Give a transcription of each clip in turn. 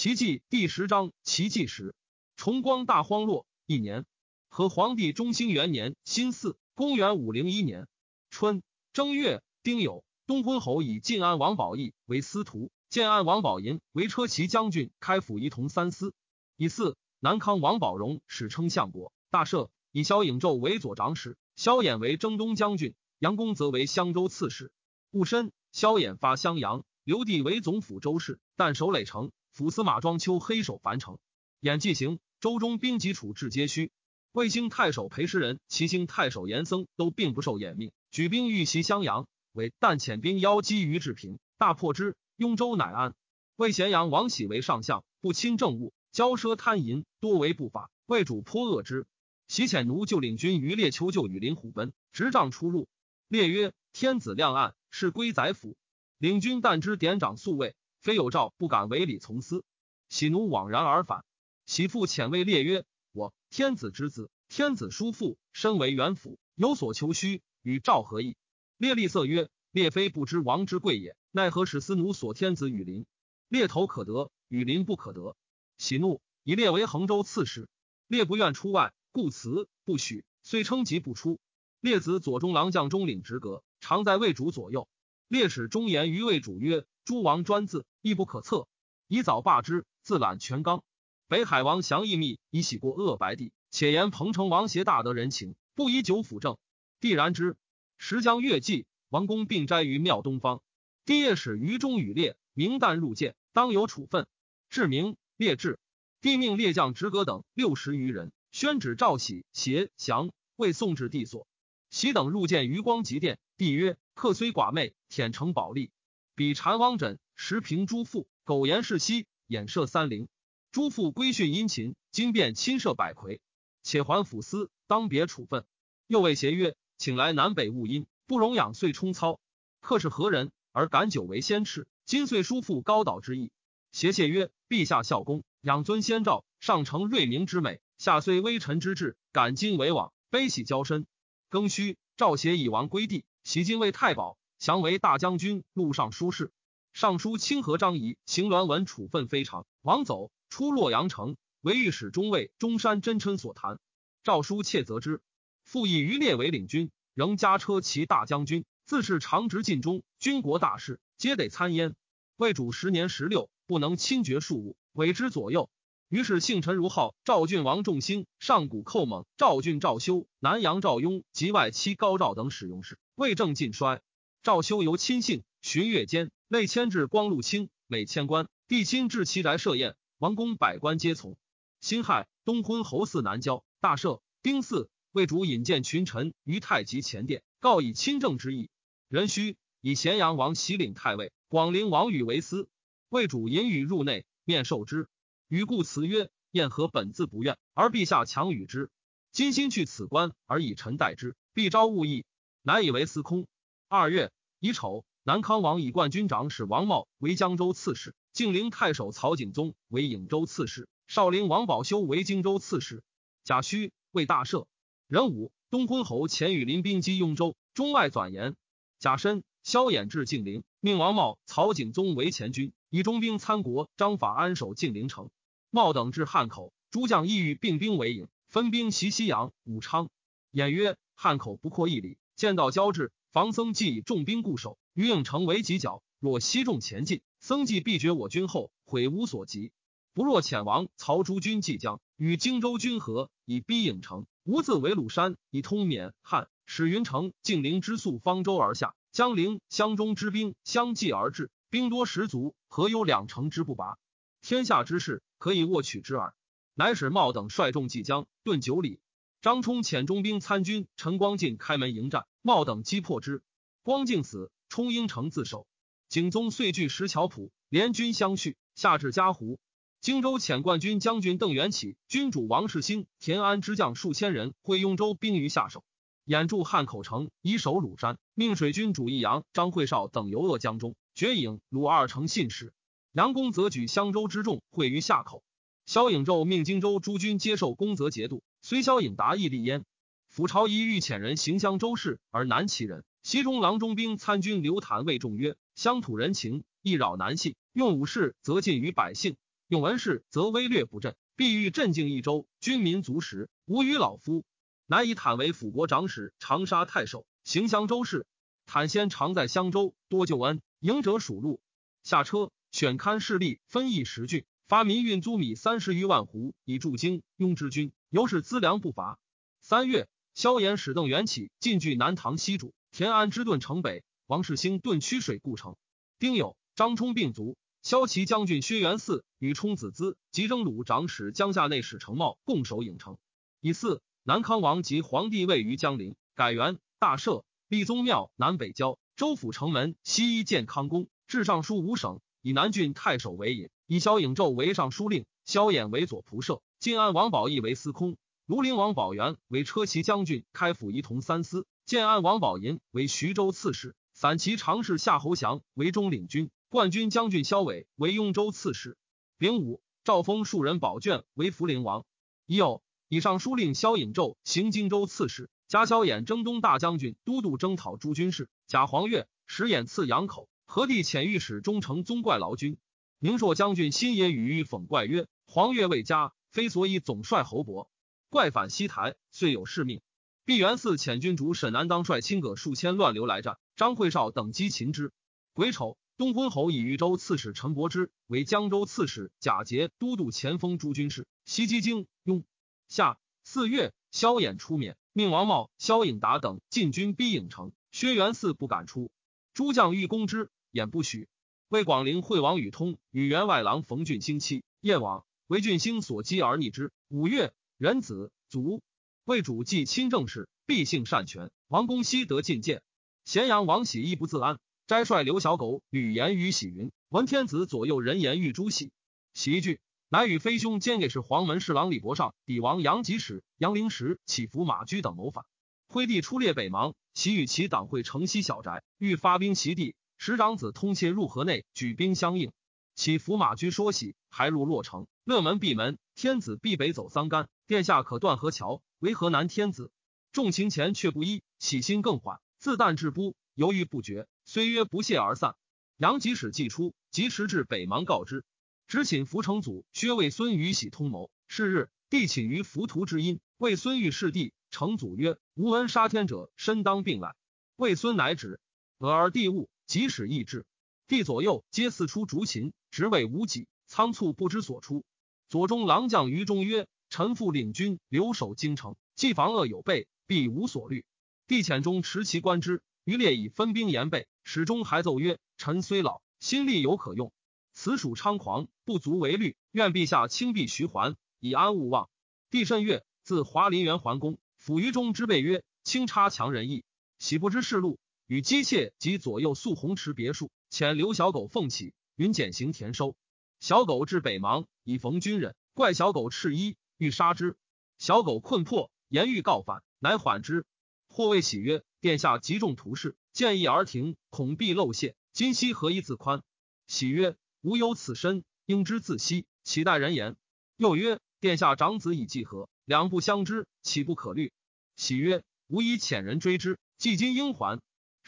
奇迹第十章，奇迹时，崇光大荒落一年，和皇帝中兴元年辛巳，公元五零一年春正月丁酉，东昏侯以晋安王宝义为司徒，建安王宝银为车骑将军，开府仪同三司。以四南康王宝荣史称相国，大赦。以萧颖胄为左长史，萧衍为征东将军，杨公则为襄州刺史。戊申，萧衍发襄阳，刘帝为总府州事，但守垒城。府司马庄丘黑守樊城，演纪行。周中兵及处置皆虚。卫星太守裴师仁、齐星太守严僧都并不受掩命，举兵欲袭襄阳，为但遣兵邀击于治平，大破之。雍州乃安。魏咸阳王喜为上相，不亲政务，骄奢贪淫，多为不法。魏主颇恶之。喜遣奴就领军于列丘就与林虎奔，执杖出入。列曰：“天子亮暗，是归宰府。领军但知典掌宿卫。”非有诏，不敢违礼从司。喜奴惘然而返。喜父遣谓列曰：“我天子之子，天子叔父，身为元辅，有所求须，与赵何异？”列厉色曰：“列非不知王之贵也，奈何使司奴所天子与林？列头可得，与林不可得。”喜怒，以列为衡州刺史。列不愿出外，故辞不许，遂称疾不出。列子左中郎将中领直阁，常在魏主左右。列使忠言于魏主曰。诸王专字，亦不可测。以早罢之，自揽全纲。北海王降义密，以喜过恶白帝。且言彭城王协大得人情，不以久辅政。帝然之。时将月季，王公并斋于庙东方。帝夜使于中与列明旦入见，当有处分。至明，列至。帝命列将直阁等六十余人，宣旨召喜、协、降，为送至帝所。喜等入见于光极殿，帝曰：“客虽寡媚，舔诚宝利。”比禅汪枕时平诸父，苟言世息，衍射三陵。诸父规训殷勤，今便亲射百魁，且还府司，当别处分。又谓协曰：“请来南北务阴，不容养岁冲操。客是何人，而敢久为先斥？今岁叔父高岛之意。”协谢曰：“陛下孝公，养尊先诏，上承瑞明之美；下虽微臣之志，感今为往，悲喜交深。庚戌，赵协以王归地，袭今为太保。”降为大将军、录尚书事。尚书清河张仪行栾文处分非常，王走出洛阳城，为御史中尉中山真琛所谈。诏书窃责之，复以余烈为领军，仍加车骑大将军，自是常直晋中，军国大事皆得参焉。魏主十年十六，不能亲决庶务，委之左右。于是姓陈如号赵郡王仲兴、上古寇猛赵郡赵修、南阳赵雍及外戚高赵等使用事，魏政尽衰。赵修由亲信，巡阅间，内迁至光禄卿，每迁官，帝亲至其宅设宴，王公百官皆从。辛亥，东昏侯嗣南郊，大赦。丁巳，魏主引荐群臣于太极前殿，告以亲政之意。壬戌，以咸阳王袭领太尉，广陵王宇为司。魏主引宇入内，面受之。宇故辞曰：“燕何本自不愿，而陛下强与之。今心去此官，而以臣代之，必招误议，乃以为司空。”二月乙丑，南康王以冠军长史王茂为江州刺史，晋陵太守曹景宗为颍州刺史，少陵王宝修为荆州刺史。贾诩，为大赦。壬午，东昏侯遣羽林兵击雍州，中外转言。贾申，萧衍至晋陵，命王茂、曹景宗为前军，以中兵参国。张法安守晋陵城。茂等至汉口，诸将意欲并兵为营，分兵袭西阳、武昌。演曰：汉口不阔一里，见到交至。防僧既以重兵固守，于应城为犄角。若西众前进，僧既必绝我军后，悔无所及。不若遣王曹诸军即将与荆州军合，以逼应城。吾自为鲁山，以通缅汉。使云城、晋陵之速方舟而下，江陵、襄中之兵相继而至，兵多食足，何有两城之不拔？天下之事，可以握取之耳。乃使茂等率众即将遁九里。张冲遣中兵参军陈光进开门迎战，茂等击破之。光进死，冲应城自守。景宗遂据石桥浦，联军相续，下至嘉湖。荆州遣冠军将军邓元起、军主王世兴、田安之将数千人会雍州兵于下手，掩住汉口城，以守鲁山。命水军主义阳、张惠绍等游恶江中，绝影鲁二城信使。杨公则举襄州之众会于下口。萧颖胄命荆州诸军接受公则节度。虽萧颖达亦立焉，府朝仪欲遣人行襄州事，而难其人。西中郎中兵参军刘谭谓众曰：“乡土人情，易扰难信。用武士，则近于百姓。用文事，则威略不振，必欲镇静益州，军民足食，无与老夫。乃以坦为辅国长史、长沙太守，行襄州事。坦先常在襄州，多救恩，迎者属禄。下车，选刊势力，分邑十郡，发民运租米三十余万斛，以助京雍之军。由是资粮不乏。三月，萧衍使邓元起进据南唐西主，田安之顿城北，王世兴顿曲水故城。丁酉，张冲病卒。萧齐将军薛元嗣与冲子资及征虏长史江夏内史程茂共守郢城。以四，南康王及皇帝位于江陵，改元大赦，立宗庙南北郊，州府城门西依建康宫，至尚书五省，以南郡太守为尹，以萧颖胄为尚书令，萧衍为左仆射，晋安王宝义为司空，庐陵王宝元为车骑将军，开府仪同三司，建安王宝寅为徐州刺史，散骑常侍夏侯祥为中领军。冠军将军萧伟为雍州刺史，丙午，诏封庶人宝卷为福陵王。已酉，以上书令萧颖胄行荆州刺史，加萧衍征东大将军、都督征讨诸军事。甲黄月，使衍赐羊口。何帝遣御史中丞宗怪劳军。宁朔将军辛野与讽怪曰：“黄月未加，非所以总帅侯伯。怪反西台，遂有事命。毕元嗣遣军主沈南当率亲葛数千乱流来战，张惠绍等击擒之。癸丑。东昏侯以豫州刺史陈伯之为江州刺史，贾节都督前锋诸军事，袭击京雍。夏四月，萧衍出免，命王茂、萧颖达等进军逼郢城。薛元嗣不敢出，诸将欲攻之，衍不许。魏广陵惠王宇通与员外郎冯俊兴妻夜往，为俊兴所击而逆之。五月，元子卒。魏主既亲政事，必性善权。王公熙得进谏，咸阳王喜亦不自安。斋帅刘小狗与言于喜云：闻天子左右人言欲诛喜，喜惧，乃与飞兄兼给事黄门侍郎李伯尚、抵王杨吉使、杨灵石起伏马驹等谋反。徽帝出列北邙，喜与其党会城西小宅，欲发兵袭帝。十长子通切入河内，举兵相应。起伏马居说喜，还入洛城，乐门闭门。天子必北走桑干，殿下可断河桥，为河南天子。众情前却不依，喜心更缓，自旦至不犹豫不决。虽曰不谢而散。杨吉使既出，即时至北邙告之。只请福成祖薛魏孙与喜通谋。是日，帝请于浮屠之阴。魏孙欲弑帝，成祖曰：“吾闻杀天者，身当病来。”魏孙乃止。俄而帝悟，即使意志。帝左右皆四出逐秦，职位无己，仓促不知所出。左中郎将于中曰：“臣父领军留守京城，既防恶有备，必无所虑。”帝遣中持其观之。于烈以分兵严备，始终还奏曰：“臣虽老，心力犹可用。此属猖狂，不足为虑。愿陛下轻避徐桓，以安勿忘。”帝甚悦，自华林园还宫，抚于中之备曰：“轻差强人意。”喜不知世路，与姬妾及左右宿红池别墅，遣刘小狗奉起，云简行田收。小狗至北邙，以逢军人，怪小狗赤衣，欲杀之。小狗困迫，言欲告反，乃缓之。或谓喜曰：“殿下极重图事，见义而停，恐必漏泄。今夕何以自宽？”喜曰：“吾有此身，应知自惜，岂待人言？”又曰：“殿下长子以继和，两不相知，岂不可虑？”喜曰：“吾以遣人追之，既今应还。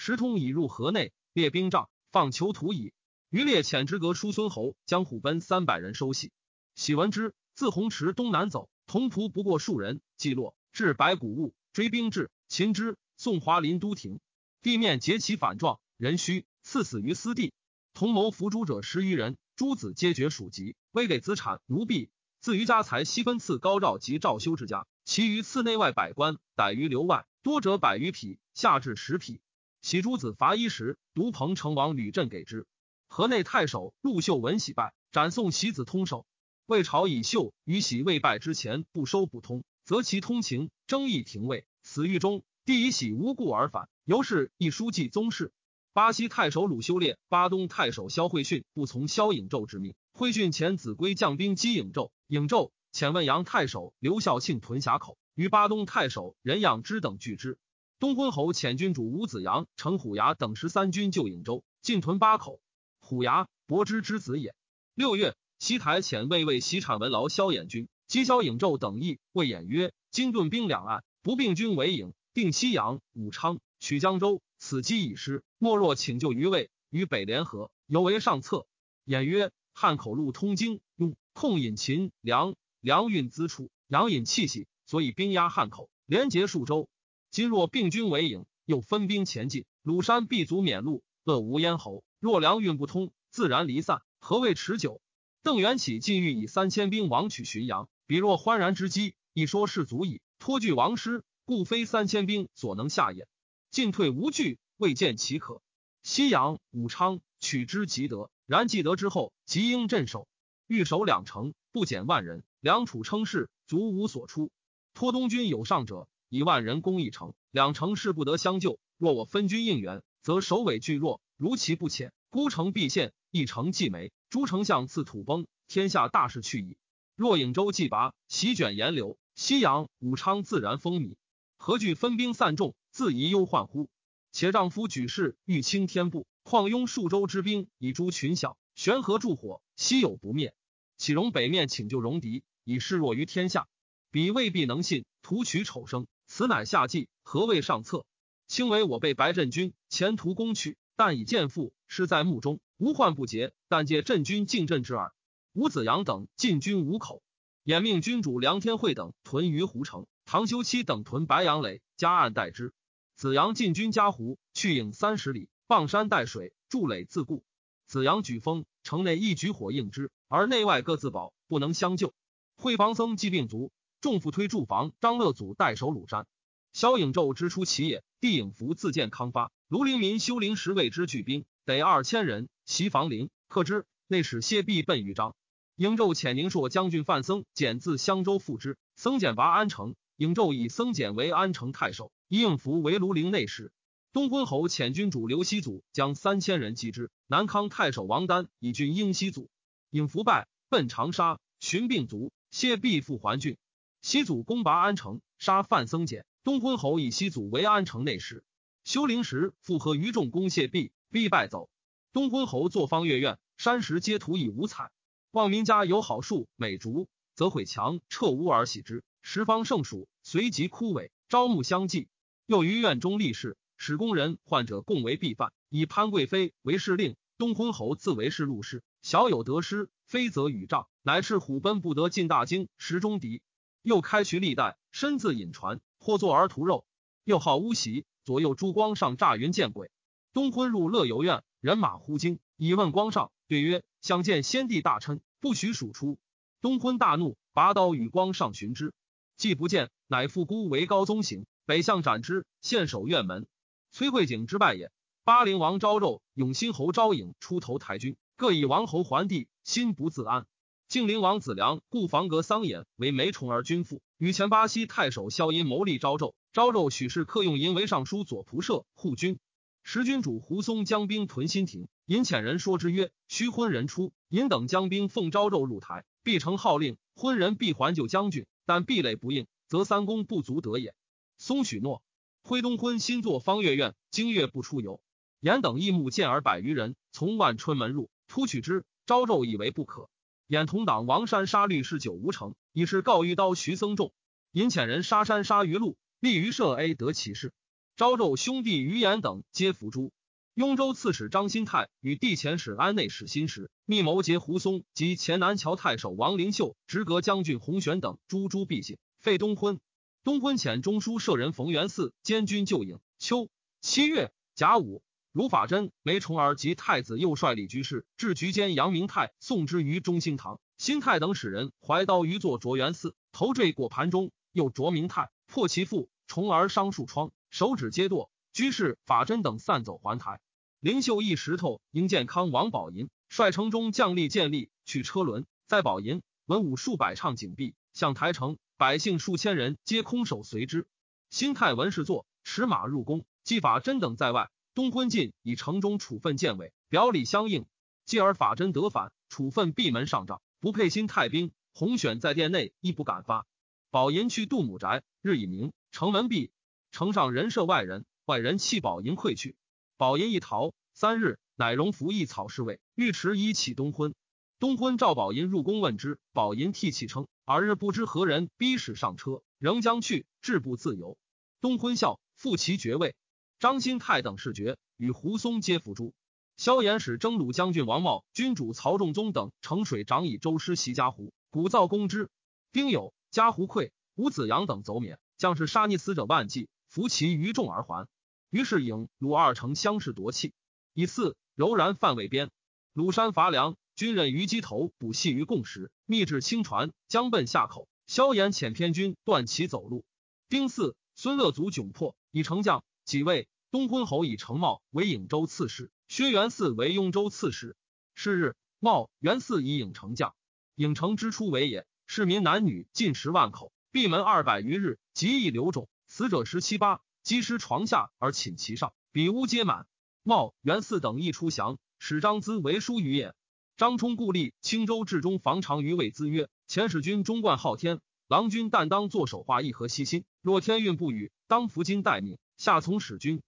时通已入河内，列兵帐，放囚徒矣。余列遣之阁叔孙侯将虎贲三百人收系。喜闻之，自红池东南走，同仆不过数人，既落，至白谷坞，追兵至。秦之宋华林都亭，地面结其反状，人虚，赐死于私地。同谋伏诛者十余人，诸子皆绝属籍，微给子产奴婢。自余家财悉分赐高照及赵修之家，其余赐内外百官，逮于流外，多者百余匹，下至十匹。喜诸子伐衣时，独彭城王吕震给之。河内太守陆秀闻喜败，斩送喜子通守。魏朝以秀与喜未败之前不收不通，则其通情争议廷尉。死狱中，帝以喜无故而反，由是一书记宗室。巴西太守鲁修烈、巴东太守萧惠逊不从萧颖胄之命，惠逊遣子规将兵击颖胄，颖胄遣问阳太守刘孝庆屯峡口，与巴东太守任养之等拒之。东昏侯遣军主吴子阳、程虎牙等十三军救颍州，进屯八口。虎牙伯之之子也。六月，西台遣卫尉袭产文劳萧衍军，击萧颖胄等邑。谓衍曰：“今顿兵两岸。”不并军为营，定西阳、武昌，取江州。此机已失，莫若请救于魏，与北联合，犹为上策。演曰：汉口路通京，用控引秦粮，粮运资出，阳引气息，所以兵压汉口，连结数州。今若并军为营，又分兵前进，鲁山必足免路，恶无咽喉。若粮运不通，自然离散，何谓持久？邓元起进欲以三千兵王取浔阳，彼若欢然之机，一说是足矣。托据王师，故非三千兵所能下也。进退无据，未见其可。西阳、武昌取之即得，然既得之后，即应镇守。欲守两城，不减万人。梁楚称势，足无所出。托东军有上者，以万人攻一城，两城势不得相救。若我分军应援，则首尾俱弱。如其不遣，孤城必陷，一城既没，诸丞相赐土崩，天下大势去矣。若颍州既拔，席卷炎流，西阳、武昌自然风靡。何惧分兵散众，自疑忧患乎？且丈夫举事欲清天部，况拥数州之兵以诛群小，悬河助火，稀有不灭。岂容北面请救戎狄，以示弱于天下？彼未必能信，图取丑生，此乃下计，何谓上策？卿为我辈白镇军，前途攻取，但以见父，失在墓中，无患不竭。但借镇军进镇之耳。吴子阳等进军五口，掩命君主梁天惠等屯于胡城，唐修期等屯白杨垒，加岸待之。子阳进军嘉湖，去影三十里，傍山带水，筑垒自固。子阳举风，城内一举火应之，而内外各自保，不能相救。会防僧既病卒，众复推住房。张乐祖代守鲁山。萧颖胄之出其也，帝颖福自见康发。卢陵民修陵时为之聚兵，得二千人，袭房陵，克之。内使谢弼奔豫章。颖胄遣宁朔将军范僧简自襄州复之，僧简拔安城。颖胄以僧简为安城太守，以应福为庐陵内史。东昏侯遣君主刘熙祖将三千人击之。南康太守王丹以郡应熙祖，应福败，奔长沙寻病卒。谢弼复还郡。西祖攻拔安城，杀范僧简。东昏侯以西祖为安城内史。修陵时复合于众攻谢必，必败走。东昏侯作方月院，山石皆涂以五彩。望民家有好树美竹，则毁墙撤屋而喜之。十方盛暑，随即枯萎，朝暮相继。又于院中立事。使工人患者共为弊犯，以潘贵妃为侍令，东昏侯自为侍录事。小有得失，非则与帐，乃斥虎奔不得进大京，时中敌。又开渠历代，身自引船，或作而屠肉。又好巫习，左右珠光上诈云见鬼。东昏入乐游院，人马忽惊，以问光上，对曰：想见先帝大臣，不许数出。东昏大怒，拔刀与光上寻之，既不见，乃复孤为高宗行，北向斩之，献守院门。崔慧景之败也。巴陵王昭肉、永兴侯昭颖出头台军，各以王侯还地，心不自安。晋陵王子良故房阁桑衍为梅宠儿君父，与前巴西太守萧阴谋立昭纣。昭纣许氏客用银为尚书左仆射护军。时君主胡松将兵屯新亭，引遣人说之曰：“须昏人出，尹等将兵奉昭纣入台，必成号令，昏人必还救将军。但壁垒不应，则三公不足得也。”松许诺。徽东昏新作方月院，经月不出游。严等异目见而百余人从万春门入，突取之。昭纣以为不可。衍同党王山杀律师九无成，以是告御刀徐僧众。引遣人杀山杀于路，立于社 A 得其事。昭纣兄弟于颜等皆伏诛。雍州刺史张新泰与帝前使安内史新时密谋结胡松及前南桥太守王灵秀、直阁将军洪玄等诛诛必行，废东昏。东昏遣中书舍人冯元嗣监军救应。秋七月甲午，如法真、梅崇儿及太子右帅李居士至局监杨明泰送之于中兴堂。新泰等使人怀刀于坐卓元寺，头坠果盘中，又卓明泰破其腹，重儿伤数疮，手指皆堕。居士法真等散走还台。灵秀一石头迎健康王宝银，率城中将吏建立去车轮，在宝银文武数百唱紧闭，向台城。百姓数千人皆空手随之。新泰文事作，持马入宫，祭法真等在外。东昏进以城中处分建委，表里相应。继而法真得反，处分闭门上帐，不配新太兵。洪选在殿内亦不敢发。宝银去杜母宅，日已明，城门闭，城上人设外人，外人弃宝银溃去。宝银一逃，三日，乃荣服一草侍卫，尉迟以启东昏。东昏召宝银入宫问之，宝银涕泣称。尔日不知何人逼使上车，仍将去，志不自由。东昏笑，复其爵位。张新泰等侍爵与胡松皆伏诛。萧衍使征虏将军王茂、君主曹仲宗等乘水长以舟师袭家湖，鼓噪攻之。丁酉，家湖溃，吴子阳等走免，将士杀逆死者万计，俘其于众而还。于是引鲁二城相视夺气。以次，柔然犯魏边，鲁山伐梁，军任于鸡头补系于共识，密制轻船，将奔下口。萧衍遣偏军断其走路。丁巳，孙乐卒窘迫，以丞将。几位东昏侯以成茂为颍州刺史，薛元嗣为雍州刺史。是日，茂元嗣以颍城将。颍城之初为也。市民男女近十万口，闭门二百余日，极易流种。死者十七八，积尸床下而寝其上，比屋皆满。茂元嗣等亦出降，使张咨为书于也。张冲故立青州治中房长于魏咨曰：“前使君中冠昊天，郎君但当坐守化议和西心。若天运不与，当服今待命，下从使君。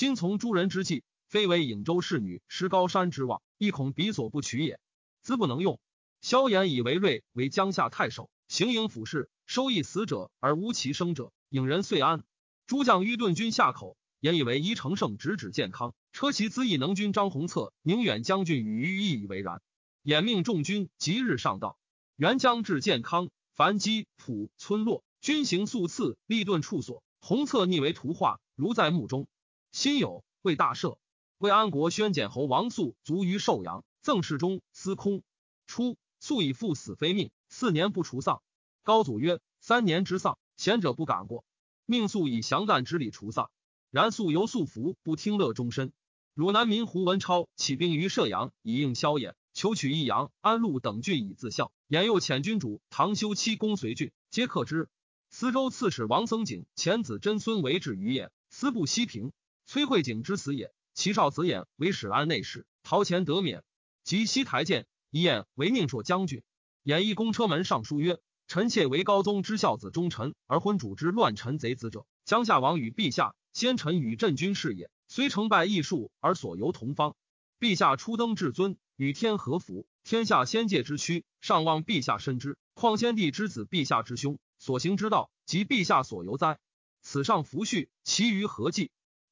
今从诸人之计，非为颍州侍女失高山之望，亦恐彼所不取也。兹不能用。”萧衍以为瑞为江夏太守，行营府事，收益死者而无其生者，引人遂安。诸将于顿军下口，言以为宜成胜，直指健康。车骑资议能军张宏策、宁远将军与于意以为然。衍命众军即日上道。元将至健康，凡基浦村落，军行速次，立顿处所。宏策逆为图画，如在墓中。辛酉，为大赦。为安国宣简侯王肃卒于寿阳，赠侍中司空。初。素以父死非命，四年不除丧。高祖曰：“三年之丧，贤者不敢过。”命素以降赞之礼除丧。然素由素服，不听乐终身。汝南民胡文超起兵于射阳，以应萧衍，求取益阳、安陆等郡以自效。衍又遣君主唐修期攻随郡，皆克之。司州刺史王僧景遣子真孙为质于衍，司不西平。崔惠景之死也。其少子衍为始安内侍，陶前得免，及西台谏。以衍为宁朔将军，演义公车门上书曰：“臣妾为高宗之孝子忠臣，而昏主之乱臣贼子者，江夏王与陛下先臣与镇军事也。虽成败异数，而所由同方。陛下初登至尊，与天合符，天下先界之躯，上望陛下深知。况先帝之子，陛下之兄，所行之道，及陛下所由哉？此上弗序，其余何计？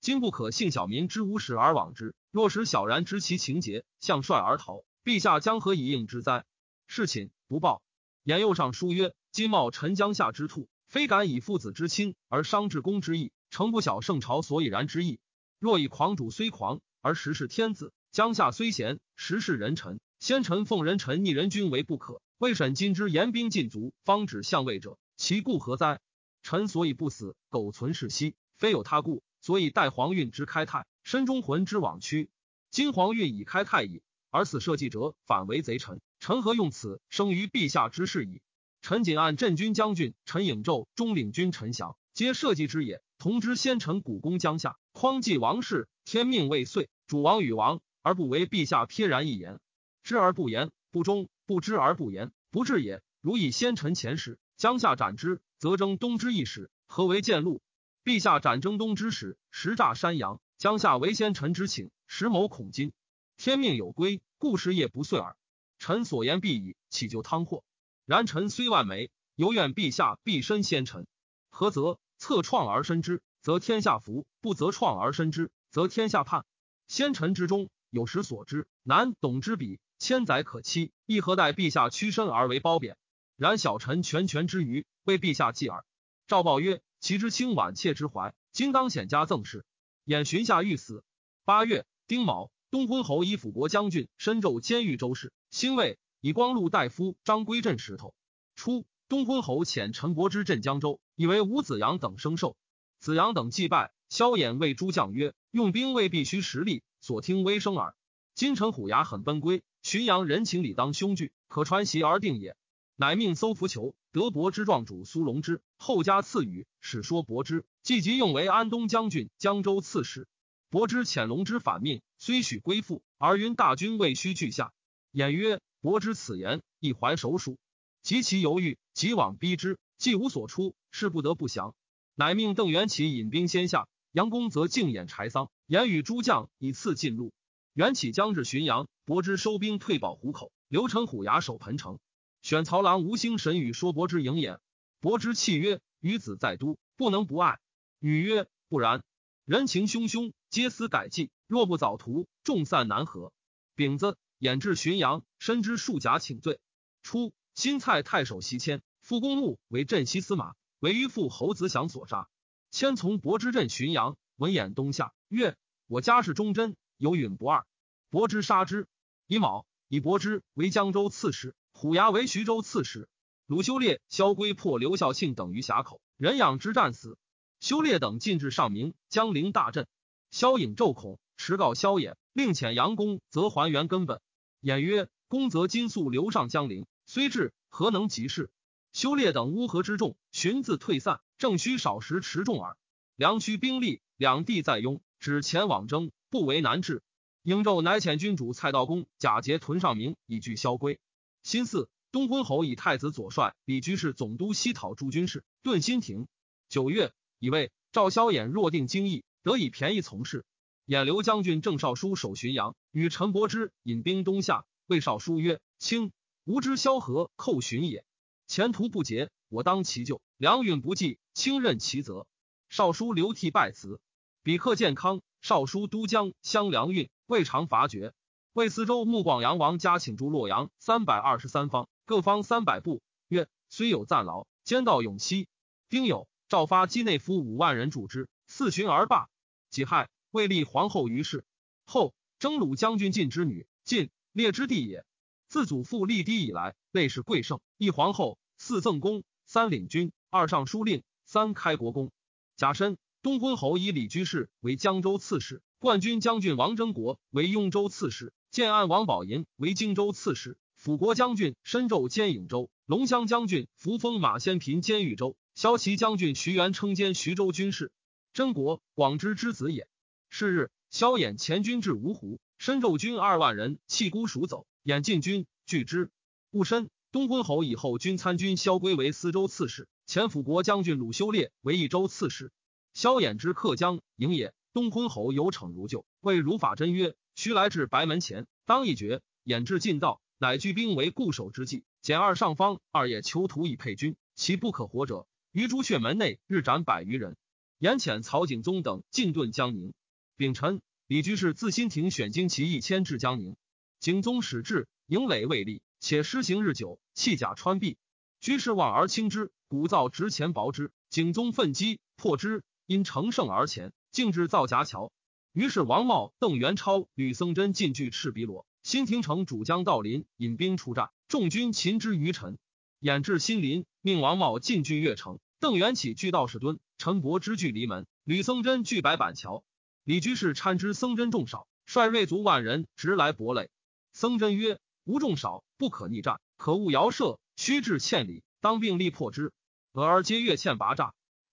今不可信小民之无始而往之，若使小然知其情节，向率而逃。”陛下将何以应之哉？事寝不报。言右上书曰：“今冒陈江夏之兔，非敢以父子之亲而伤至公之意，诚不晓圣朝所以然之意。若以狂主虽狂，而实是天子；江夏虽贤，实是人臣。先臣奉人臣逆人君为不可。未审今之严兵禁卒，方止相位者，其故何哉？臣所以不死，苟存是息，非有他故。所以待皇运之开泰，身中魂之往屈。今皇运已开泰矣。”而此社稷者，反为贼臣。臣何用此生于陛下之事矣？臣仅按镇军将军陈颖胄、中领军陈祥，皆社稷之也。同知先臣古公江夏，匡济王室，天命未遂，主王与王，而不为陛下撇然一言，知而不言，不忠；不知而不言，不治也。如以先臣前史，江夏斩之，则征东之一史，何为见禄？陛下斩征东之史，实诈山阳。江夏为先臣之请，实谋恐今。天命有归，故时也不遂耳。臣所言必矣，岂就汤祸？然臣虽万美，犹愿陛下必身先臣。何则？策创而身之，则天下福；不则创而身之，则天下叛。先臣之中，有时所知难懂之彼，千载可期，亦何待陛下屈身而为褒贬？然小臣全权之余，为陛下计耳。赵报曰：“其之轻婉妾之怀，今当显加赠事。”演寻下欲死。八月丁卯。东昏侯以辅国将军深州监狱州事，兴魏以光禄大夫张归镇石头。初，东昏侯遣陈伯之镇江州，以为吴子阳等生寿。子阳等祭拜，萧衍谓诸将曰：“用兵未必须实力，所听微声耳。今臣虎牙很奔归，浔阳人情理当凶惧，可传檄而定也。”乃命搜浮囚，得伯之壮主苏龙之，后加赐予，使说伯之，即即用为安东将军、江州刺史。伯之遣龙之反命，虽许归附，而云大军未须拒下。言曰：“伯之此言，亦怀手书。及其犹豫，即往逼之，既无所出，是不得不降。乃命邓元起引兵先下，杨公则径掩柴桑，言与诸将以次进路。元起将至浔阳，伯之收兵退保虎口，刘成虎牙守彭城。选曹郎吴兴神与说伯之迎演，伯之泣曰：‘余子在都，不能不爱。’女曰：‘不然。人情汹汹。’皆思改计，若不早图，众散难合。丙子，衍至浔阳，深知数甲请罪。初，新蔡太守袭迁，复公墓为镇西司马，为于父侯子祥所杀。迁从伯之镇浔阳，闻偃东下，曰：“我家世忠贞，有允不二。”伯之杀之。乙卯，以伯之为江州刺史，虎牙为徐州刺史。鲁修烈、萧规破刘孝庆等于峡口，人养之战死。修烈等进至上明，江陵大震。萧颖骤恐，持告萧衍，令遣杨公，则还原根本。衍曰：“公则今速流上江陵，虽至，何能及事？”修烈等乌合之众，寻自退散，正需少时持众耳。梁屈兵力，两地在拥，只前往征，不为难治。应胄乃遣君主蔡道公、假节屯上明，以拒萧规。新巳。东昏侯以太子左帅李居士总督西讨诸军事，顿新亭。九月，以为赵萧衍若定京邑，得以便宜从事。兖刘将军郑少书守浔阳，与陈伯之引兵东下。谓少书曰：“卿吾知萧何寇浔也，前途不捷，我当其咎。良允不济，卿任其责。”少书流涕拜辞。比克健康，少书都江襄粮运未尝伐绝。魏司州穆广阳王家请驻洛阳三百二十三方。各方三百步，曰：虽有暂劳，兼道永熙。丁酉，诏发畿内府五万人助之，四旬而罢。己亥，未立皇后于氏。后征虏将军晋之女，晋列之弟也。自祖父立嫡以来，类是贵盛。一皇后，四赠公，三领军，二尚书令，三开国公。甲申，东昏侯以李居士为江州刺史，冠军将军王征国为雍州刺史，建安王宝银为荆州刺史。辅国将军申胄兼颍州，龙骧将军扶风马先平兼豫州，骁骑将军徐元称兼徐州军事。真国广之之子也。是日，萧衍前军至芜湖，申胄军二万人弃孤蜀走，掩进军拒之。戊申，东昏侯以后军参军萧规为司州刺史，前辅国将军鲁修烈为益州刺史。萧衍之克江营也，东昏侯有逞如旧，谓如法真曰：“须来至白门前，当一决。”衍至近道。乃聚兵为固守之计，减二上方，二野囚徒以配军，其不可活者，于朱雀门内日斩百余人。严遣曹景宗等进遁江宁。丙辰，李居士自新亭选精骑一千至江宁。景宗始至，营垒未立，且施行日久，弃甲穿壁。居士望而轻之，鼓噪直前薄之。景宗奋击破之，因乘胜而前，径至造夹桥。于是王茂、邓元超、吕僧珍进据赤壁罗。新亭城主将道林引兵出战，众军擒之于陈。衍至新林，命王茂进据越城。邓元起据道士墩，陈伯之据离门，吕僧珍据白板桥。李居士参知僧珍众少，率锐卒万人直来博垒。僧真曰：“吾众少，不可逆战，可勿摇射，须至千里，当并力破之。”俄而皆越堑拔栅。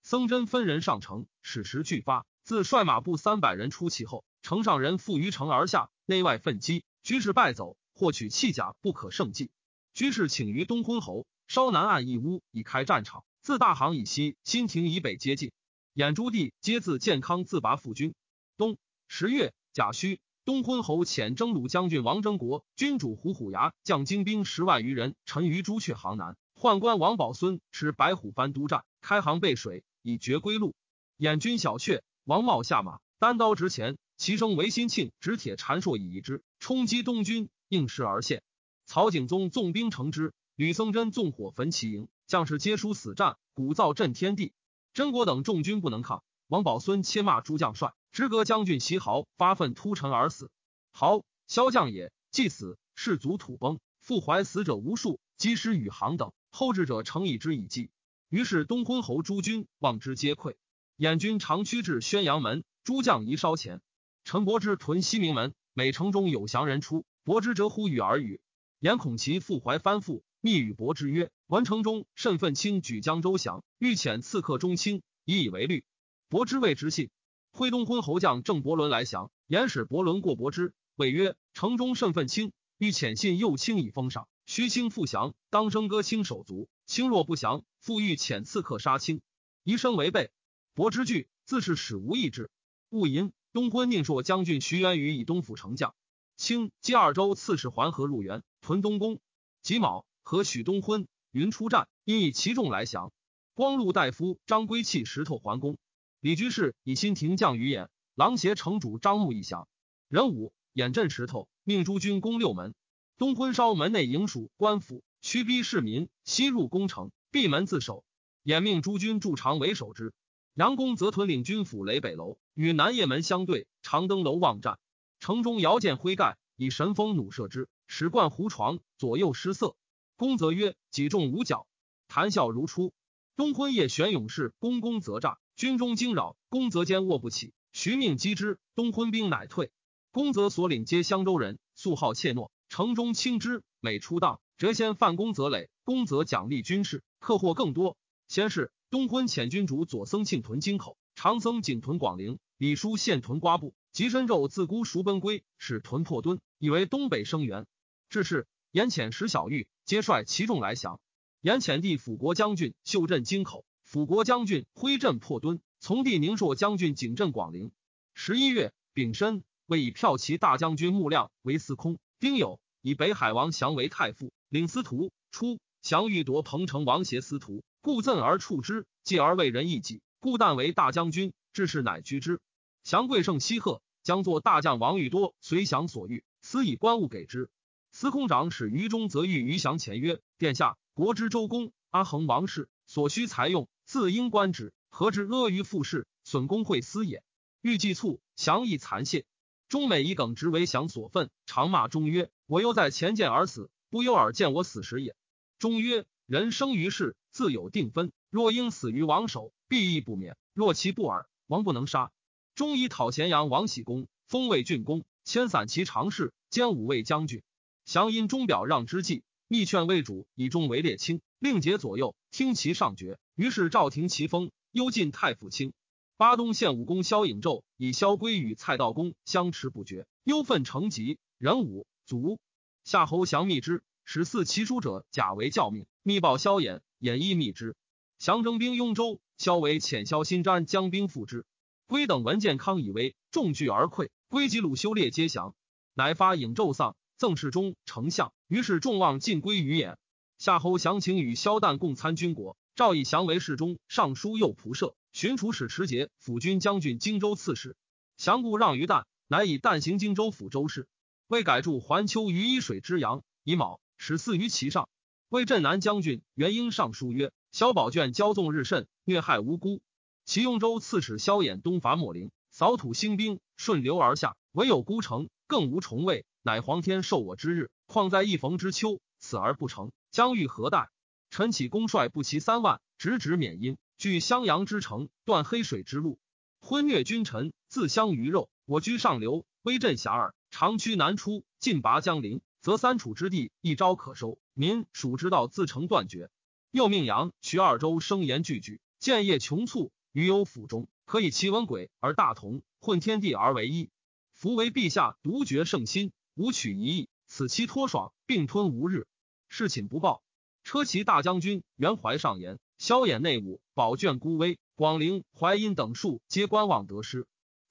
僧真分人上城，使时俱发，自率马步三百人出其后，城上人负于城而下，内外奋击。居士败走，获取弃甲，不可胜计。居士请于东昏侯，稍南岸一屋，以开战场。自大行以西，新亭以北接近。兖诸地皆自健康自拔复军。冬十月甲戌，东昏侯遣征虏将军王征国、军主胡虎牙将精兵十万余人，陈于朱雀行南。宦官王宝孙持白虎幡督战，开行背水，以绝归路。兖军小阙，王茂下马，单刀直前。其声为新庆执铁缠槊以一之，冲击东军，应势而陷。曹景宗纵兵乘之，吕僧真纵火焚其营，将士皆殊死战，鼓噪震天地。真国等众军不能抗，王宝孙切骂诸将帅，直阁将军席豪发愤突陈而死。豪，骁将也，既死，士卒土崩，复怀死者无数，击师宇航等，后至者乘以之以计。于是东昏侯诸军望之皆溃。燕军长驱至宣阳门，诸将宜稍前。陈伯之屯西明门，每城中有降人出，伯之折呼与而语。言恐其复怀翻覆，密与伯之曰：“文城中甚愤轻举江州降，欲遣刺客中卿，以以为虑。”伯之谓之信。徽东昏侯将郑伯伦来降，言使伯伦过伯之，谓曰：“城中甚愤轻，欲遣信右卿以封赏，须卿复降，当征歌卿手足。卿若不降，复欲遣刺客杀卿，宜生违背。”伯之惧，自是使无义之。勿淫。东昏宁朔将军徐元宇以东府丞相，清击二州刺史桓河入原，屯东宫。己卯，和许东昏云出战，因以其众来降。光禄大夫张归弃石头还宫。李居士以新亭将于眼，郎协城主张牧一降。壬午，兖镇石头，命诸军攻六门。东昏烧门内营署官府，驱逼市民，西入宫城，闭门自守。掩命诸军驻长为守之。杨公则屯领军府雷北楼，与南掖门相对，长登楼望战。城中遥见灰盖，以神风弩射之，使冠胡床，左右失色。公则曰：“己中五角。”谈笑如初。东昏夜玄勇士，公公则诈，军中惊扰，公则坚卧不起。徐命击之，东昏兵乃退。公则所领皆襄州人，素好怯懦，城中轻之。每出荡，折先犯公则累，公则奖励军士，克获更多。先是，东昏遣军主左僧庆屯京口，长僧景屯广陵，李叔献屯瓜埠，及身肉自孤赎奔归，使屯破敦，以为东北声援。至是，延遣石小玉，皆率其众来降。延遣弟辅国将军秀镇京口，辅国将军挥镇破敦，从弟宁朔将军景镇广陵。十一月丙申。为以骠骑大将军穆亮为司空，丁酉以北海王降为太傅，领司徒。初，降欲夺彭城王协司徒，故赠而处之，继而为人义己，故旦为大将军。致仕乃居之。降贵盛西贺，将作大将王欲多随降所欲，私以官物给之。司空长史于中则欲于降前曰：“殿下，国之周公、阿衡王室所需财用，自应官职，何之阿谀附势，损公会私也？欲计促，降亦残谢。”中美以耿直为降所愤，常骂中曰：“我又在前见而死，不忧而见我死时也。”中曰：“人生于世，自有定分。若应死于王手，必亦不免；若其不尔，王不能杀。”中以讨咸阳王喜公，封为郡公，迁散骑常侍，兼五卫将军。降因钟表让之计，密劝魏主以钟为列卿，令节左右，听其上决。于是赵廷其封，幽禁太傅卿。巴东县武功萧颖胄以萧规与蔡道公相持不绝，忧愤成疾。人武，卒。夏侯降密之，使四骑书者假为教命，密报萧衍，衍亦密之。降征兵雍州，萧为遣萧新瞻将兵复之。归等闻健康以为众惧而溃，归及鲁修烈皆降，乃发颖胄丧，赠侍中、丞相。于是众望尽归于衍。夏侯降请与萧旦共参军国，赵以降为侍中、尚书右仆射。巡抚使持节、辅军将军、荆州刺史，降故让于旦，乃以旦行荆州府州事。为改筑环丘于伊水之阳，以卯始祀于其上。为镇南将军元婴上书曰：萧宝卷骄纵日甚，虐害无辜。其雍州刺史萧衍东伐秣陵，扫土兴兵，顺流而下，唯有孤城，更无重卫。乃皇天授我之日，况在一逢之秋，此而不成，将欲何待？臣起公率不齐三万，直指免阴。据襄阳之城，断黑水之路，昏虐君臣，自相鱼肉。我居上流，威震遐迩，长驱南出，进拔江陵，则三楚之地一朝可收。民蜀之道自成断绝。又命杨徐二州声言俱举，建业穷促，于有府中，可以齐文鬼而大同，混天地而为一。夫为陛下独绝圣心，无取一义，此其脱爽，并吞无日。事寝不报。车骑大将军袁怀上言。萧衍内务，宝卷孤威，广陵、淮阴等数皆观望得失。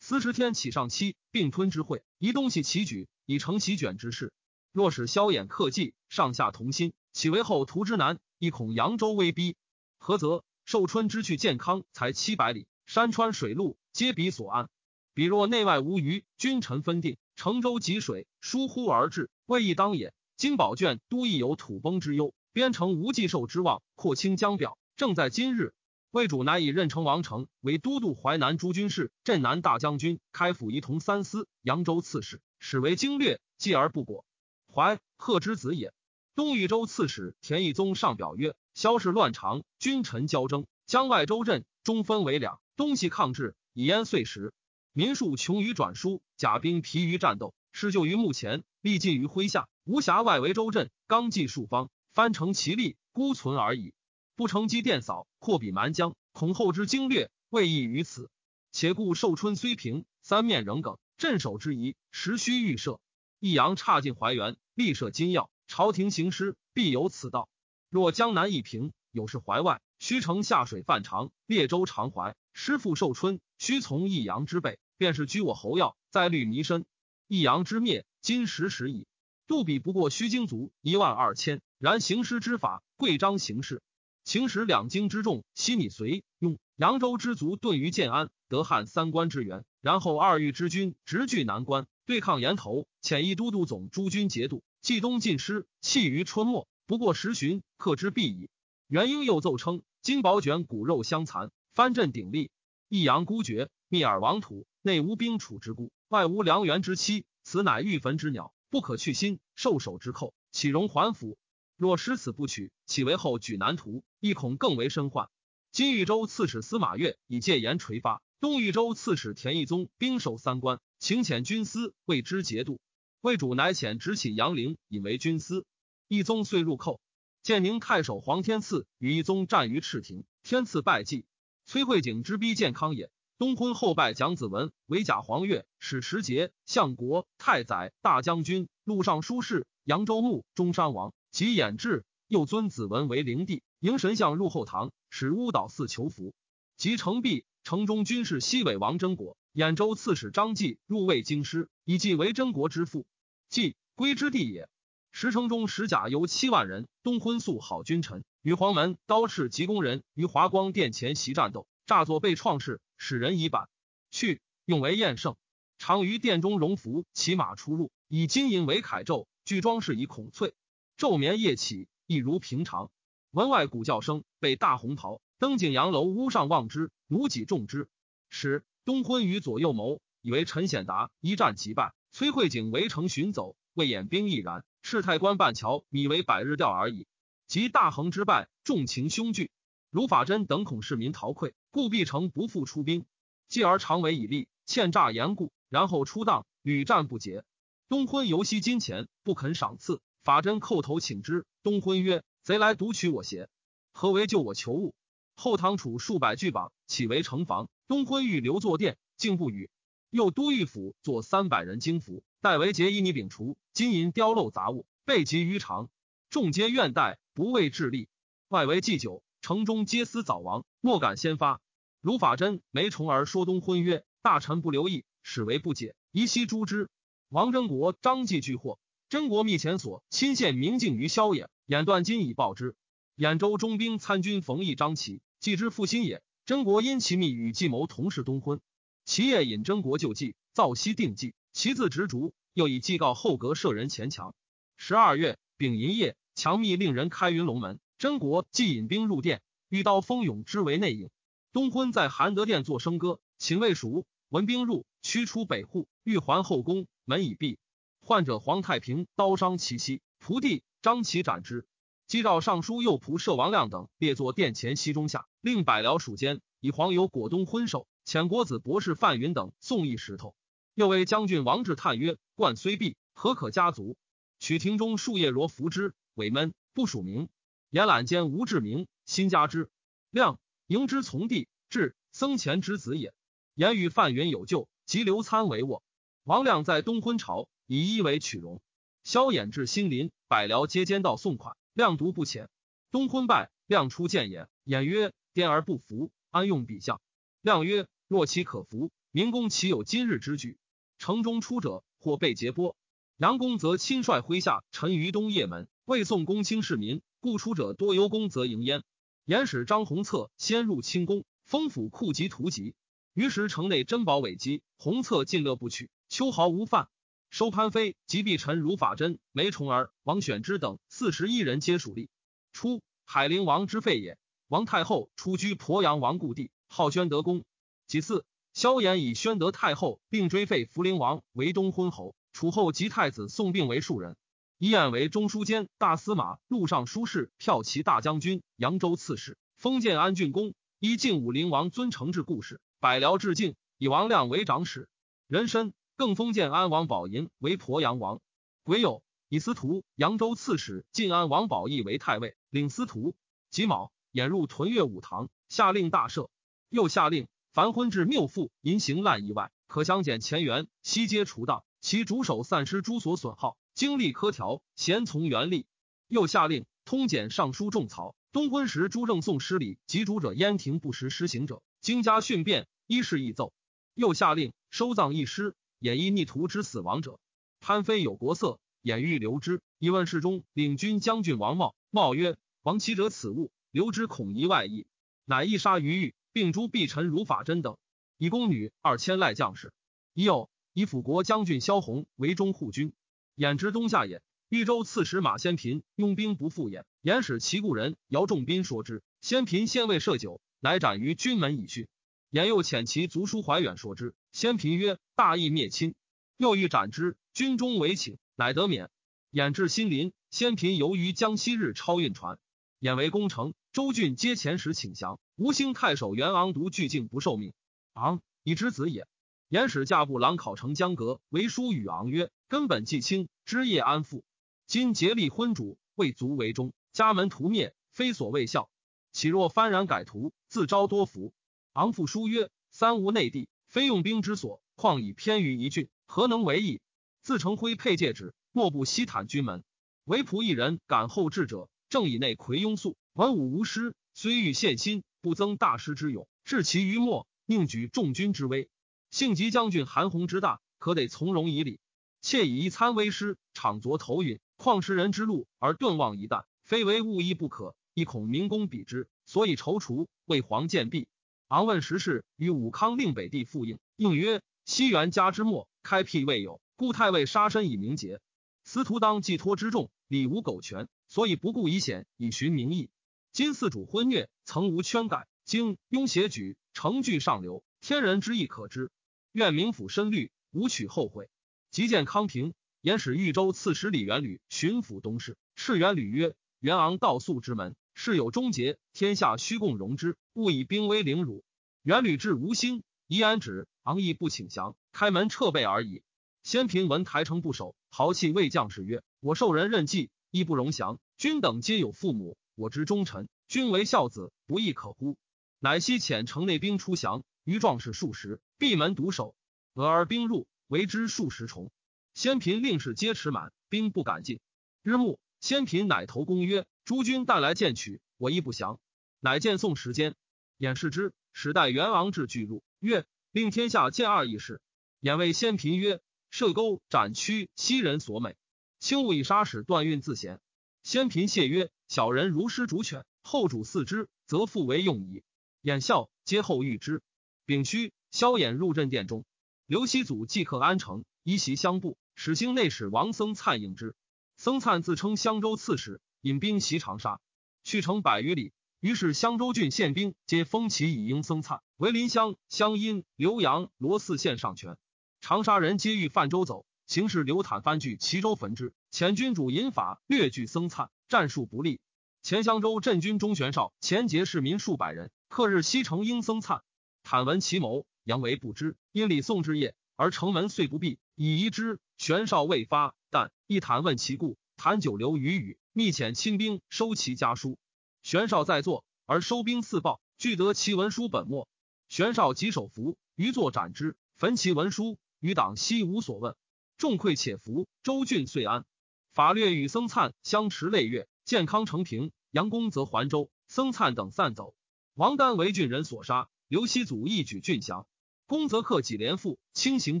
司持天启上期，并吞之会，移东西齐举，以成其卷之势。若使萧衍克计，上下同心，岂为后图之难？亦恐扬州威逼。何则？寿春之去健康才七百里，山川水陆皆彼所安。彼若内外无虞，君臣分定，乘舟汲水，疏忽而至，未易当也。金宝卷都亦有土崩之忧，边城无继受之望，扩清江表。正在今日，魏主乃以任城王成为都督淮南诸军事、镇南大将军、开府仪同三司、扬州刺史，始为经略，继而不果。淮贺之子也。东豫州刺史田义宗上表曰：萧氏乱长，君臣交争，江外州镇中分为两，东西抗制，以淹碎石。民数穷于转输，甲兵疲于战斗，失救于目前，力尽于麾下，无暇外围州镇，刚纪数方，翻成其力，孤存而已。不成机电扫，扩比蛮江，恐后之经略未易于此。且故寿春虽平，三面仍耿，镇守之宜，实须预设。益阳差进淮原，立设金要，朝廷行师必有此道。若江南一平，有事淮外，须乘下水泛长，列州长淮，师父寿春，须从益阳之背，便是居我侯要，再虑弥深。益阳之灭，今时时矣。杜比不过须精卒一万二千，然行师之法，贵章行事。秦时两京之众，西米随用扬州之卒遁于建安，得汉三关之援，然后二豫之军直据南关，对抗岩头，遣一都督总诸军节度，冀东尽失，弃于春末，不过十旬，克之必矣。元婴又奏称：金宝卷骨肉相残，藩镇鼎立，益阳孤绝，密尔王土，内无兵处之故，外无良缘之妻，此乃欲焚之鸟，不可去心，受首之寇，岂容还府？若失此不取，岂为后举南图？亦恐更为身患。金豫州刺史司马越以戒严垂发。东豫州刺史田义宗兵守三关，请遣军司为之节度。魏主乃遣直起杨陵，引为军司。义宗遂入寇。建宁太守黄天赐与义宗战于赤亭，天赐败绩。崔慧景之逼建康也。东昏后拜蒋子文为假黄钺，使持节、相国、太宰、大将军、录尚书事、扬州牧、中山王及衍至，又尊子文为灵帝，迎神像入后堂，使巫岛寺求福。及成毕。城中军事西尾王真国、兖州刺史张继入魏京师，以继为真国之父。继归之地也。石城中石甲由七万人，东婚素好君臣，与黄门刀赤及工人于华光殿前席战斗，诈作被创世，使人以板去，用为宴胜。常于殿中荣服，骑马出入，以金银为铠胄，具装饰以孔翠。昼眠夜起，亦如平常。门外鼓叫声，被大红袍。登景阳楼屋上望之，弩己中之。使东昏于左右谋，以为陈显达一战即败。崔慧景围城寻走，魏衍兵亦然。赤太关半桥，米为百日钓而已。及大横之败，众情凶惧，如法真等恐市民逃溃，故必成不复出兵。继而常为以利，欠诈严固，然后出荡，屡战不捷。东昏犹惜金钱，不肯赏赐。法真叩头请之。东昏曰：“贼来独取我邪？何为救我求物？”后堂处数百巨榜，岂为城防？东昏欲留坐殿，竟不语。又都御府坐三百人京服，代为结衣泥丙除金银雕镂杂物，备及于长。众皆愿待，不为致力。外围祭酒，城中皆思早亡，莫敢先发。如法真没虫儿说东昏曰：“大臣不留意，始为不解，宜悉诛之。”王真国、张继俱获。真国密遣所亲献明镜于萧衍，演断金以报之。兖州中兵参军冯异、张齐，既之父亲也。真国因其密与计谋同事东昏，其夜引真国救计，造西定计。其自执着，又以祭告后阁舍人前墙。十二月丙寅夜，强密令人开云龙门。真国即引兵入殿，欲刀锋勇之为内应。东昏在含德殿作笙歌，请魏蜀闻兵入，驱出北户，欲还后宫，门已闭。患者黄太平刀伤其妻，仆弟张齐斩之。击诏尚书右仆射王亮等列坐殿前西中下，令百僚属监，以黄油果东昏守。遣国子博士范云等送一石头。又为将军王志叹曰：“冠虽敝，何可家族？取庭中树叶若扶之，委闷不署名。言览间无志名，新加之。亮迎之从弟，至僧前之子也。言与范云有旧，即刘参为卧。王亮在东昏朝，以一为取容。萧衍至新林，百僚皆监道送款。”亮独不遣，东昏败，亮出谏言，言曰：“颠而不服，安用陛下？”亮曰：“若其可服，明公岂有今日之举？城中出者，或被劫波。杨公则亲率麾下陈于东掖门，为宋公卿市民，故出者多由公则迎焉。言使张弘策先入清宫，封府库及图籍。于时城内珍宝伪积，弘策尽乐不取，秋毫无犯。”收潘妃、及毕臣、如法真、梅崇儿、王选之等四十一人皆属吏。初，海陵王之废也。王太后出居鄱阳王故地，号宣德公。其次，萧衍以宣德太后并追废福陵王为东昏侯，楚后及太子宋并为庶人。以演为中书监、大司马、录尚书事、骠骑大将军、扬州刺史，封建安郡公。依晋武陵王尊承制故事，百僚致敬，以王亮为长史。人参。更封建安王宝银为鄱阳王，癸酉以司徒扬州刺史晋安王宝义为太尉，领司徒。己卯，掩入屯越武堂，下令大赦。又下令凡婚至谬妇淫行滥意外，可相减钱元，悉皆除当。其主守散失诸所损耗，经历苛条，咸从原例。又下令通检尚书种曹，东婚时朱正宋失礼及主者燕廷不时施行者，经加训辩，一事一奏。又下令收葬一尸。演绎逆徒之死亡者，潘飞有国色，演欲留之。以问事中领军将军王茂，茂曰：“亡其者此物，留之恐遗外溢。”乃一杀于狱，并诛毕臣如法真等。以宫女二千赖将士。已有以辅国将军萧弘为中护军，演之东下也。豫州刺史马先平拥兵不复也，言使其故人姚仲斌说之。先平先未设酒，乃斩于军门以训。言又遣其族叔怀远说之。先平曰：“大义灭亲。”又欲斩之，军中为请，乃得免。演至新林，先平游于江西日超运船，演为攻城。周郡皆前时请降，吴兴太守袁昂独拒境不受命。昂以之子也。言使驾部郎考成江阁，为书与昂曰：“根本既清，枝叶安富。今竭力昏主，未足为忠。家门屠灭，非所谓孝。岂若幡然改图，自招多福？”昂复书曰：“三无内地，非用兵之所，况以偏于一郡，何能为矣？自成辉佩戒指，莫不西坦军门。唯仆一人，敢后至者，正以内魁庸素。”文武无师，虽欲献心，不增大师之勇，置其于末，宁举众军之威。幸及将军韩弘之大，可得从容以礼。妾以一参为师，场作投允，况时人之路而顿忘一旦，非为物意不可，亦恐明公比之，所以踌躇。为皇见毕，昂问时事，与武康令北地复应，应曰：西元嘉之末，开辟未有，故太尉杀身以明节。司徒当寄托之重，礼无苟全，所以不顾以险，以寻名义。今四主昏虐，曾无圈改，经庸邪举，成句上流，天人之意可知。愿明府深虑，无取后悔。即见康平，言使豫州刺史李元吕巡抚东市，斥元吕曰：“元昂道素之门，事有终结，天下须共容之，勿以兵威凌辱。”元吕至无心，宜安止，昂亦不请降，开门撤备而已。先平闻台城不守，豪气谓将士曰：“我受人任计，亦不容降。君等皆有父母。”我之忠臣，君为孝子，不亦可乎？乃西遣城内兵出降，余壮士数十，闭门独守。俄而兵入，为之数十重。先平令士皆持满，兵不敢进。日暮，先平乃投公曰：“诸君但来见取，我亦不降。”乃见宋时间，演视之，始代元昂至巨入，曰：“令天下见二义士。”演谓先平曰：“射钩斩屈，昔人所美。轻勿以杀使断运自贤。”先平谢曰：“小人如失主犬，后主四之，则复为用矣。”眼笑，皆后遇之。丙戌，萧衍入镇殿中，刘熙祖即刻安城，依袭相布，使兴内史王僧粲应之。僧粲自称襄州刺史，引兵袭长沙，去城百余里。于是襄州郡县兵皆封其以应僧粲为临湘、湘阴、浏阳、罗四县上权。长沙人皆欲泛舟走。行事刘坦翻据齐州焚之，前君主引法略据僧粲，战术不利。前襄州镇军中玄绍前劫市民数百人，克日西城应僧粲。坦闻其谋，扬为不知，因礼送之夜，而城门遂不闭，以疑之。玄绍未发，但一谈问其故，谈久留于语，密遣亲兵收其家书。玄绍在座，而收兵四报，俱得其文书本末。玄绍即手服，余作斩之，焚其文书，余党悉无所问。众溃且服，周郡遂安。法略与僧灿相持累月，健康成平。杨公则还州，僧灿等散走。王丹为郡人所杀，刘熙祖一举郡降。公则克己连父，轻刑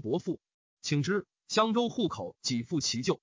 薄赋，请之。襄州户口给复其旧。